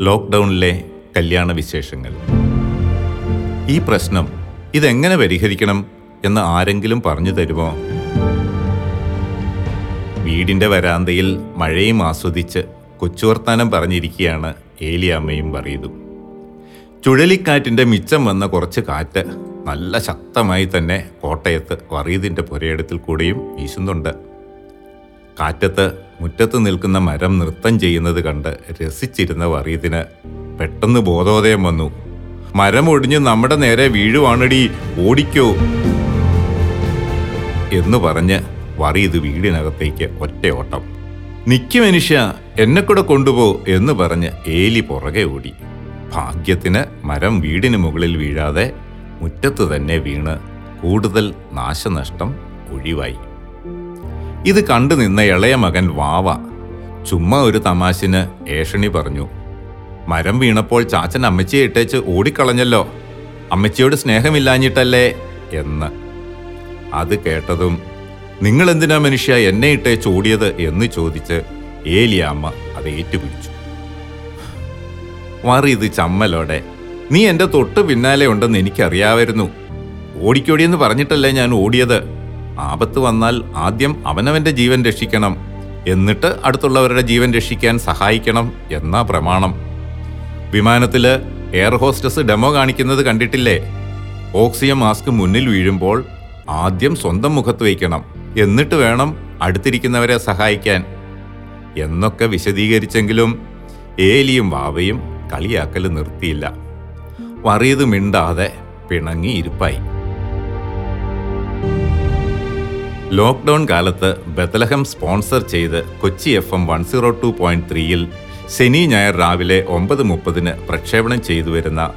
ലോക്ക്ഡൗണിലെ കല്യാണ വിശേഷങ്ങൾ. ഈ പ്രശ്നം ഇതെങ്ങനെ പരിഹരിക്കണം എന്ന് ആരെങ്കിലും പറഞ്ഞു തരുമോ? വീടിന്റെ വരാന്തയിൽ മഴയും ആസ്വദിച്ച് കൊച്ചുവർത്താനം പറഞ്ഞിരിക്കുകയാണ് ഏലിയാമ്മയും പറയതും ചുഴലിക്കാറ്റിന്റെ മിച്ചം വന്ന കുറച്ച് കാറ്റ് നല്ല ശക്തമായി തന്നെ കോട്ടയത്ത് വറീതിന്റെ പുരയിടത്തിൽ കൂടെയും വീശുന്നുണ്ട്. കാറ്റത്ത് മുറ്റത്ത് നിൽക്കുന്ന മരം നൃത്തം ചെയ്യുന്നത് കണ്ട് രസിച്ചിരുന്ന വറീദിന് പെട്ടെന്ന് ബോധോദയം വന്നു. മരം ഒടിഞ്ഞ് നമ്മുടെ നേരെ വീഴുവാണടി ഓടിക്കോ എന്ന് പറഞ്ഞ് വറീദ് വീടിനകത്തേക്ക് ഒറ്റയോട്ടം. നിക്ക് മനുഷ്യ എന്നെ കൂടെ കൊണ്ടുപോ എന്ന് പറഞ്ഞ് ഏലി പുറകെ ഓടി. ഭാഗ്യത്തിന് മരം വീടിന് മുകളിൽ വീഴാതെ മുറ്റത്ത് തന്നെ വീണ് കൂടുതൽ നാശനഷ്ടം ഒഴിവായി. ഇത് കണ്ടു നിന്ന ഇളയ മകൻ വാവ ചുമ്മാ ഒരു തമാശിന് ഏഷണി പറഞ്ഞു മരം വീണപ്പോൾ ചാച്ചൻ അമ്മച്ചിയെ ഇട്ടേച്ച് ഓടിക്കളഞ്ഞല്ലോ അമ്മച്ചിയോട് സ്നേഹമില്ലാഞ്ഞിട്ടല്ലേ? എന്ന്. അത് കേട്ടതും നിങ്ങൾ എന്തിനാ മനുഷ്യ എന്നെ ഇട്ടേച്ച് ഓടിയത്? എന്ന് ചോദിച്ച് ഏലിയാമ്മ അത് ഏറ്റുപിടിച്ചു. ഇത് ചമ്മലോടെ നീ എന്റെ തൊട്ട് പിന്നാലെ ഉണ്ടെന്ന് എനിക്കറിയാമായിരുന്നു. ഓടിക്കോടിയെന്ന് പറഞ്ഞിട്ടല്ലേ ഞാൻ ഓടിയത്? ആപത്ത് വന്നാൽ ആദ്യം അവനവന്റെ ജീവൻ രക്ഷിക്കണം. എന്നിട്ട് അടുത്തുള്ളവരുടെ ജീവൻ രക്ഷിക്കാൻ സഹായിക്കണം എന്ന പ്രമാണം. വിമാനത്തിൽ എയർ ഹോസ്റ്റസ് ഡെമോ കാണിക്കുന്നത് കണ്ടിട്ടില്ലേ? ഓക്സിജൻ മാസ്ക് മുന്നിൽ വീഴുമ്പോൾ ആദ്യം സ്വന്തം മുഖത്ത് വയ്ക്കണം. എന്നിട്ട് വേണം അടുത്തിരിക്കുന്നവരെ സഹായിക്കാൻ. എന്നൊക്കെ വിശദീകരിച്ചെങ്കിലും ഏലിയും വാവയും കളിയാക്കൽ നിർത്തിയില്ല. വറിയത് മിണ്ടാതെ പിണങ്ങി ഇരിപ്പായി. ലോക്ക്ഡൌൺ കാലത്ത് ബത്തലഹം സ്പോൺസർ ചെയ്ത് Kochi F M one zero two point ത്രീയിൽ ശനി ഞായർ രാവിലെ ഒമ്പത് മുപ്പതിന് പ്രക്ഷേപണം ചെയ്തു വരുന്ന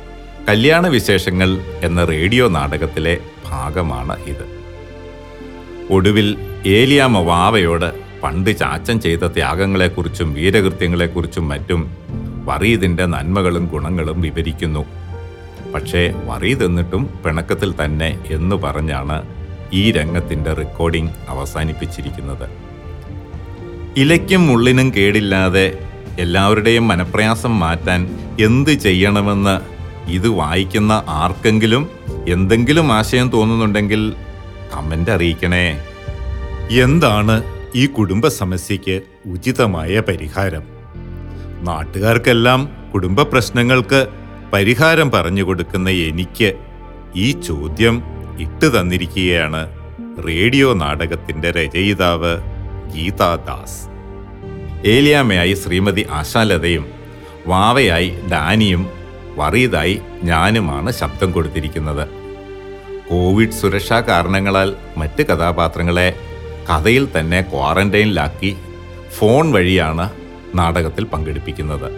കല്യാണ വിശേഷങ്ങൾ എന്ന റേഡിയോ നാടകത്തിലെ ഭാഗമാണ് ഇത്. ഒടുവിൽ ഏലിയാമ വാവയോട് പണ്ട് ചാച്ചൻ ചെയ്ത ത്യാഗങ്ങളെക്കുറിച്ചും വീരകൃത്യങ്ങളെക്കുറിച്ചും മറ്റും വറീതിന്റെ നന്മകളും ഗുണങ്ങളും വിവരിക്കുന്നു. പക്ഷേ വറീദ് എന്നിട്ടും പിണക്കത്തിൽ തന്നെ എന്ന് പറഞ്ഞാണ് ഈ രംഗത്തിന്റെ റെക്കോർഡിംഗ് അവസാനിപ്പിച്ചിരിക്കുന്നത്. ഇലയ്ക്കും മുള്ളിനും കേടില്ലാതെ എല്ലാവരുടെയും മനപ്രയാസം മാറ്റാൻ എന്ത് ചെയ്യണമെന്ന് ഇത് വായിക്കുന്ന ആർക്കെങ്കിലും എന്തെങ്കിലും ആശയം തോന്നുന്നുണ്ടെങ്കിൽ കമന്റ് അറിയിക്കണേ. എന്താണ് ഈ കുടുംബ സമസ്യയ്ക്ക് ഉചിതമായ പരിഹാരം? നാട്ടുകാർക്കെല്ലാം കുടുംബ പ്രശ്നങ്ങൾക്ക് പരിഹാരം പറഞ്ഞു കൊടുക്കുന്ന എനിക്ക് ഈ ചോദ്യം ഇട്ടു തന്നിരിക്കുകയാണ് റേഡിയോ നാടകത്തിന്റെ രചയിതാവ് ഗീതാദാസ് ഏലിയാമയായി ശ്രീമതി ആശാലതയും വാവയായി ഡാനിയും വറീതായി ഞാനുമാണ് ശബ്ദം കൊടുത്തിരിക്കുന്നത്. കോവിഡ് സുരക്ഷാ കാരണങ്ങളാൽ മറ്റ് കഥാപാത്രങ്ങളെ കഥയിൽ തന്നെ ക്വാറന്റൈനിലാക്കി ഫോൺ വഴിയാണ് നാടകത്തിൽ പങ്കെടുപ്പിക്കുന്നത്.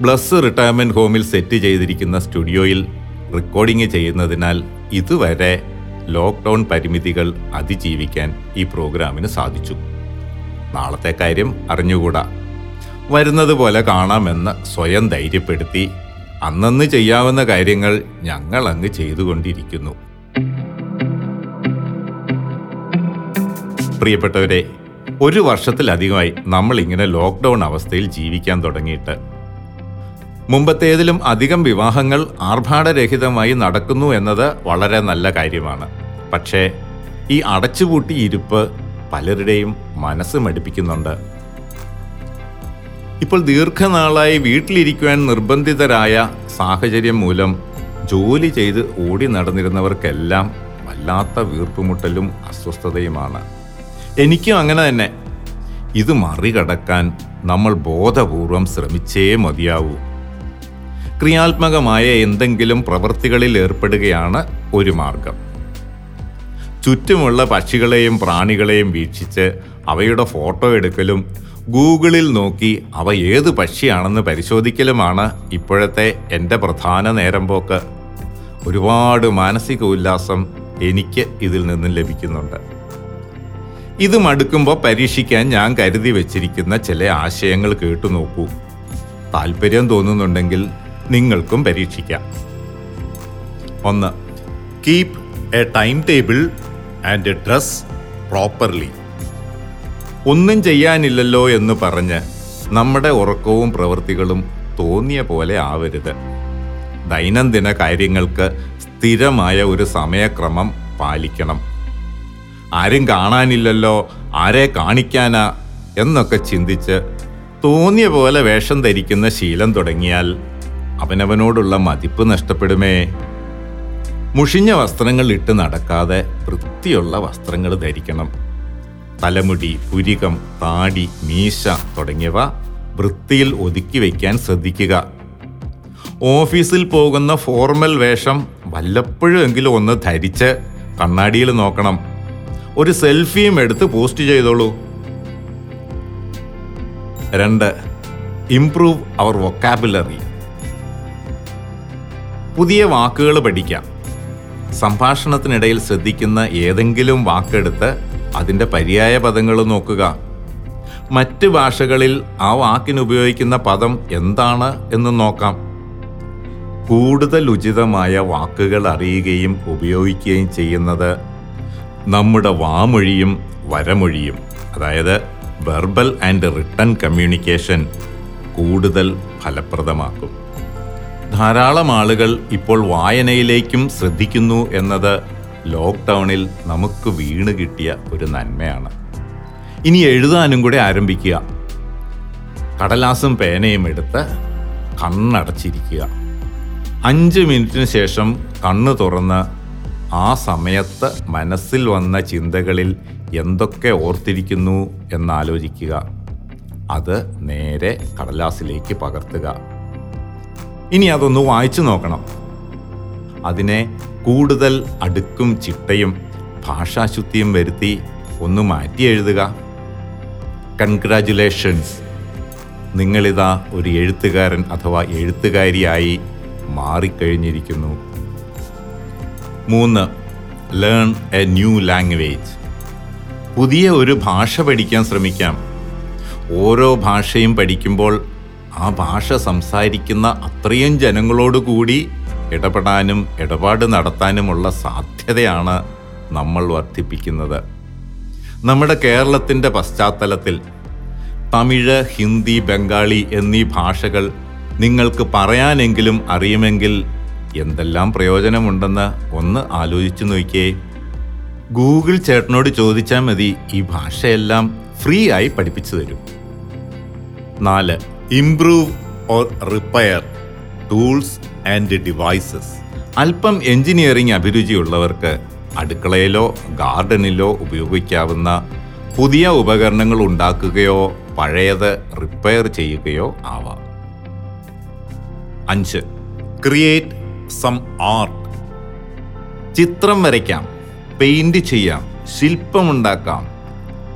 ബ്ലസ് റിട്ടയർമെന്റ് ഹോമിൽ സെറ്റ് ചെയ്തിരിക്കുന്ന സ്റ്റുഡിയോയിൽ റെക്കോർഡിംഗ് ചെയ്യുന്നതിനാൽ ഇതുവരെ ലോക്ക്ഡൗൺ പരിമിതികൾ അതിജീവിക്കാൻ ഈ പ്രോഗ്രാമിന് സാധിച്ചു. നാളത്തെ കാര്യം അറിഞ്ഞുകൂടാ. വരുന്നത് പോലെ കാണാമെന്ന് സ്വയം ധൈര്യപ്പെടുത്തി അന്നന്ന് ചെയ്യാവുന്ന കാര്യങ്ങൾ ഞങ്ങൾ അങ്ങ് ചെയ്തുകൊണ്ടിരിക്കുന്നു. പ്രിയപ്പെട്ടവരെ ഒരു വർഷത്തിലധികമായി നമ്മൾ ഇങ്ങനെ ലോക്ക്ഡൗൺ അവസ്ഥയിൽ ജീവിക്കാൻ തുടങ്ങിയിട്ട് മുമ്പത്തേതിലും അധികം വിവാഹങ്ങൾ ആർഭാടരഹിതമായി നടക്കുന്നു എന്നത് വളരെ നല്ല കാര്യമാണ്. പക്ഷേ ഈ അടച്ചുപൂട്ടി ഇരിപ്പ് പലരുടെയും മനസ്സ് മടുപ്പിക്കുന്നുണ്ട്. ഇപ്പോൾ ദീർഘനാളായി വീട്ടിലിരിക്കുവാൻ നിർബന്ധിതരായ സാഹചര്യം മൂലം ജോലി ചെയ്ത് ഓടി നടന്നിരുന്നവർക്കെല്ലാം വല്ലാത്ത വീർപ്പുമുട്ടലും അസ്വസ്ഥതയുമാണ്. എനിക്കും അങ്ങനെ തന്നെ. ഇത് മറികടക്കാൻ നമ്മൾ ബോധപൂർവം ശ്രമിച്ചേ മതിയാവൂ. ക്രിയാത്മകമായ എന്തെങ്കിലും പ്രവൃത്തികളിൽ ഏർപ്പെടുകയാണ് ഒരു മാർഗം. ചുറ്റുമുള്ള പക്ഷികളെയും പ്രാണികളെയും വീക്ഷിച്ച് അവയുടെ ഫോട്ടോ എടുക്കലും ഗൂഗിളിൽ നോക്കി അവ ഏത് പക്ഷിയാണെന്ന് പരിശോധിക്കലുമാണ് ഇപ്പോഴത്തെ എന്റെ പ്രധാന നേരം പോക്ക്. ഒരുപാട് മാനസിക ഉല്ലാസം എനിക്ക് ഇതിൽ നിന്നും ലഭിക്കുന്നുണ്ട്. ഇത് മടുക്കുമ്പോൾ പരീക്ഷിക്കാൻ ഞാൻ കരുതി വച്ചിരിക്കുന്ന ചില ആശയങ്ങൾ കേട്ടു നോക്കൂ. താല്പര്യം തോന്നുന്നുണ്ടെങ്കിൽ നിങ്ങൾക്കും പരീക്ഷിക്കാം. ഒന്ന് keep a timetable and dress properly ഒന്നും ചെയ്യാനില്ലല്ലോ എന്ന് പറഞ്ഞ് നമ്മുടെ ഉറക്കവും പ്രവൃത്തികളും തോന്നിയ പോലെ ആവരുത്. ദൈനംദിന കാര്യങ്ങൾക്ക് സ്ഥിരമായ ഒരു സമയക്രമം പാലിക്കണം. ആരും കാണാനില്ലല്ലോ ആരെ കാണിക്കാനാ എന്നൊക്കെ ചിന്തിച്ച് തോന്നിയ പോലെ വേഷം ധരിക്കുന്ന ശീലം തുടങ്ങിയാൽ അവനവനോടുള്ള മതിപ്പ് നഷ്ടപ്പെടുമേ. മുഷിഞ്ഞ വസ്ത്രങ്ങൾ ഇട്ട് നടക്കാതെ വൃത്തിയുള്ള വസ്ത്രങ്ങൾ ധരിക്കണം. തലമുടി പുരികം താടി മീശ തുടങ്ങിയവ വൃത്തിയിൽ ഒതുക്കി വയ്ക്കാൻ ശ്രദ്ധിക്കുക. ഓഫീസിൽ പോകുന്ന ഫോർമൽ വേഷം വല്ലപ്പോഴും എങ്കിലും ഒന്ന് ധരിച്ച് കണ്ണാടിയിൽ നോക്കണം. ഒരു സെൽഫിയും എടുത്ത് പോസ്റ്റ് ചെയ്തോളൂ. രണ്ട് ഇംപ്രൂവ് അവർ വൊക്കാബുലറി പുതിയ വാക്കുകൾ പഠിക്കാം. സംഭാഷണത്തിനിടയിൽ ശ്രദ്ധിക്കുന്ന ഏതെങ്കിലും വാക്കെടുത്ത് അതിന്റെ പര്യായ പദങ്ങൾ നോക്കുക. മറ്റ് ഭാഷകളിൽ ആ വാക്കിന് ഉപയോഗിക്കുന്ന പദം എന്താണ് എന്ന് നോക്കാം. കൂടുതൽ ഉചിതമായ വാക്കുകൾ അറിയുകയും ഉപയോഗിക്കുകയും ചെയ്യുന്നത് നമ്മുടെ വാമൊഴിയും വരമൊഴിയും അതായത് വെർബൽ ആൻഡ് റിട്ടൺ കമ്മ്യൂണിക്കേഷൻ കൂടുതൽ ഫലപ്രദമാക്കും. ധാരാളം ആളുകൾ ഇപ്പോൾ വായനയിലേക്കും ശ്രദ്ധിക്കുന്നു എന്നത് ലോക്ക്ഡൗണിൽ നമുക്ക് വീണ് കിട്ടിയ ഒരു നന്മയാണ്. ഇനി എഴുതാനും കൂടെ ആരംഭിക്കുക. കടലാസും പേനയും എടുത്ത് കണ്ണടച്ചിരിക്കുക. അഞ്ച് മിനിറ്റിന് ശേഷം കണ്ണ് തുറന്ന് ആ സമയത്ത് മനസ്സിൽ വന്ന ചിന്തകളിൽ എന്തൊക്കെ ഓർത്തിരിക്കുന്നു എന്നാലോചിക്കുക. അത് നേരെ കടലാസിലേക്ക് പകർത്തുക. ഇനി അതൊന്ന് വായിച്ചു നോക്കണം. അതിനെ കൂടുതൽ അടുക്കും ചിട്ടയും ഭാഷാശുദ്ധിയും വരുത്തി ഒന്ന് മാറ്റി എഴുതുക. കൺഗ്രാജുലേഷൻസ് നിങ്ങളിതാ ഒരു എഴുത്തുകാരൻ അഥവാ എഴുത്തുകാരിയായി മാറിക്കഴിഞ്ഞിരിക്കുന്നു. മൂന്ന് ലേൺ എ ന്യൂ ലാംഗ്വേജ് പുതിയ ഒരു ഭാഷ പഠിക്കാൻ ശ്രമിക്കാം. ഓരോ ഭാഷയും പഠിക്കുമ്പോൾ ആ ഭാഷ സംസാരിക്കുന്ന അത്രയും ജനങ്ങളോട് കൂടി ഇടപെടാനും ഇടപാട് നടത്താനുമുള്ള സാധ്യതയാണ് നമ്മൾ വർദ്ധിപ്പിക്കുന്നത്. നമ്മുടെ കേരളത്തിന്റെ പശ്ചാത്തലത്തിൽ തമിഴ് ഹിന്ദി ബംഗാളി എന്നീ ഭാഷകൾ നിങ്ങൾക്ക് പറയാനെങ്കിലും അറിയുമെങ്കിൽ എന്തെല്ലാം പ്രയോജനമുണ്ടെന്ന് ഒന്ന് ആലോചിച്ചു നോക്കിയേ. ഗൂഗിൾ ചേട്ടനോട് ചോദിച്ചാൽ മതി ഈ ഭാഷയെല്ലാം ഫ്രീ ആയി പഠിപ്പിച്ചു തരും. നാല് improve or repair tools and devices അല്പം എഞ്ചിനീയറിംഗ് അഭിരുചിയുള്ളവർക്ക് അടുക്കളയിലോ ഗാർഡനിലോ ഉപയോഗിക്കാവുന്ന പുതിയ ഉപകരണങ്ങൾ ഉണ്ടാക്കുകയോ പഴയത് റിപ്പയർ ചെയ്യുകയോ ആവാം. അഞ്ച് ക്രിയേറ്റ് സം ആർട്ട് ചിത്രം വരയ്ക്കാം പെയിന്റ് ചെയ്യാം ശില്പമുണ്ടാക്കാം.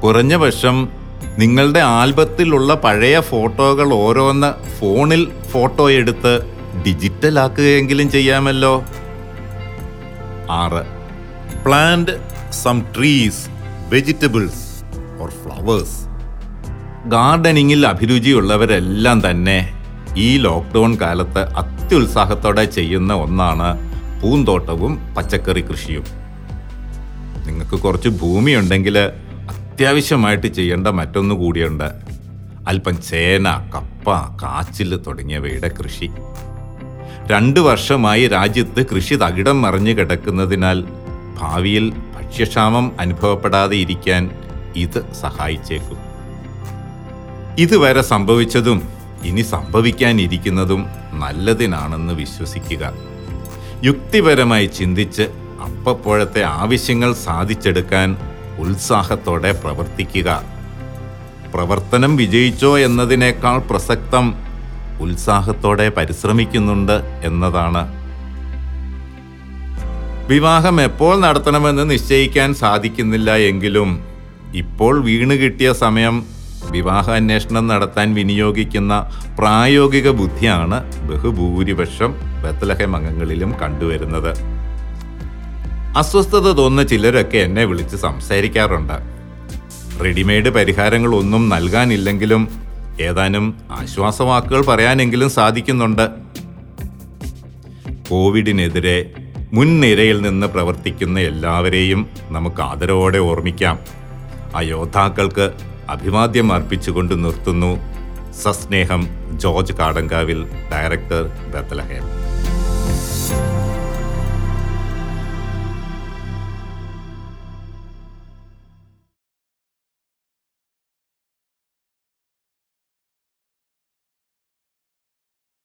കുറഞ്ഞ പക്ഷം നിങ്ങളുടെ ആൽബത്തിലുള്ള പഴയ ഫോട്ടോകൾ ഓരോന്ന് ഫോണിൽ ഫോട്ടോ എടുത്ത് ഡിജിറ്റൽ ആക്കുകയെങ്കിലും ചെയ്യാമല്ലോ. ആറ്. Plant some trees vegetables or flowers. ഗാർഡനിങ്ങിൽ അഭിരുചിയുള്ളവരെല്ലാം തന്നെ ഈ ലോക്ക്ഡൗൺ കാലത്ത് അത്യുത്സാഹത്തോടെ ചെയ്യുന്ന ഒന്നാണ് പൂന്തോട്ടവും പച്ചക്കറി കൃഷിയും. നിങ്ങൾക്ക് കുറച്ച് ഭൂമിയുണ്ടെങ്കിൽ അത്യാവശ്യമായിട്ട് ചെയ്യേണ്ട മറ്റൊന്നു കൂടിയുണ്ട്. അല്പം ചേന കപ്പ കാച്ചിൽ തുടങ്ങിയവയുടെ കൃഷി. രണ്ട് വർഷമായി രാജ്യത്ത് കൃഷി തകിടം മറിഞ്ഞു കിടക്കുന്നതിനാൽ ഭാവിയിൽ ഭക്ഷ്യക്ഷാമം അനുഭവപ്പെടാതെ ഇരിക്കാൻ ഇത് സഹായിച്ചേക്കും. ഇതുവരെ സംഭവിച്ചതും ഇനി സംഭവിക്കാനിരിക്കുന്നതും നല്ലതിനാണെന്ന് വിശ്വസിക്കുക. യുക്തിപരമായി ചിന്തിച്ച് അപ്പപ്പോഴത്തെ ആവശ്യങ്ങൾ സാധിച്ചെടുക്കാൻ ഉത്സാഹത്തോടെ പ്രവർത്തിക്കുക. പ്രവർത്തനം വിജയിച്ചോ എന്നതിനേക്കാൾ പ്രസക്തം ഉത്സാഹത്തോടെ പരിശ്രമിക്കുന്നുണ്ട് എന്നതാണ്. വിവാഹം എപ്പോൾ നടത്തണമെന്ന് നിശ്ചയിക്കാൻ സാധിക്കുന്നില്ല എങ്കിലും ഇപ്പോൾ വീണ് കിട്ടിയ സമയം വിവാഹ അന്വേഷണം നടത്താൻ വിനിയോഗിക്കുന്ന പ്രായോഗിക ബുദ്ധിയാണ് ബഹുഭൂരിപക്ഷം ബത്തലഹമംഗങ്ങളിലും കണ്ടുവരുന്നത്. അസ്വസ്ഥത തോന്നുന്ന ചിലരൊക്കെ എന്നെ വിളിച്ച് സംസാരിക്കാറുണ്ട്. റെഡിമെയ്ഡ് പരിഹാരങ്ങളൊന്നും നൽകാനില്ലെങ്കിലും ഏതാനും ആശ്വാസവാക്കുകൾ പറയാനെങ്കിലും സാധിക്കുന്നുണ്ട്. കോവിഡിനെതിരെ മുൻനിരയിൽ നിന്ന് പ്രവർത്തിക്കുന്ന എല്ലാവരെയും നമുക്ക് ആദരവോടെ ഓർമ്മിക്കാം. ആ യോദ്ധാക്കൾക്ക് അഭിവാദ്യം അർപ്പിച്ചുകൊണ്ട് നിർത്തുന്നു. സസ്നേഹം ജോർജ് കാടങ്കാവിൽ ഡയറക്ടർ ബത്തലഹേം.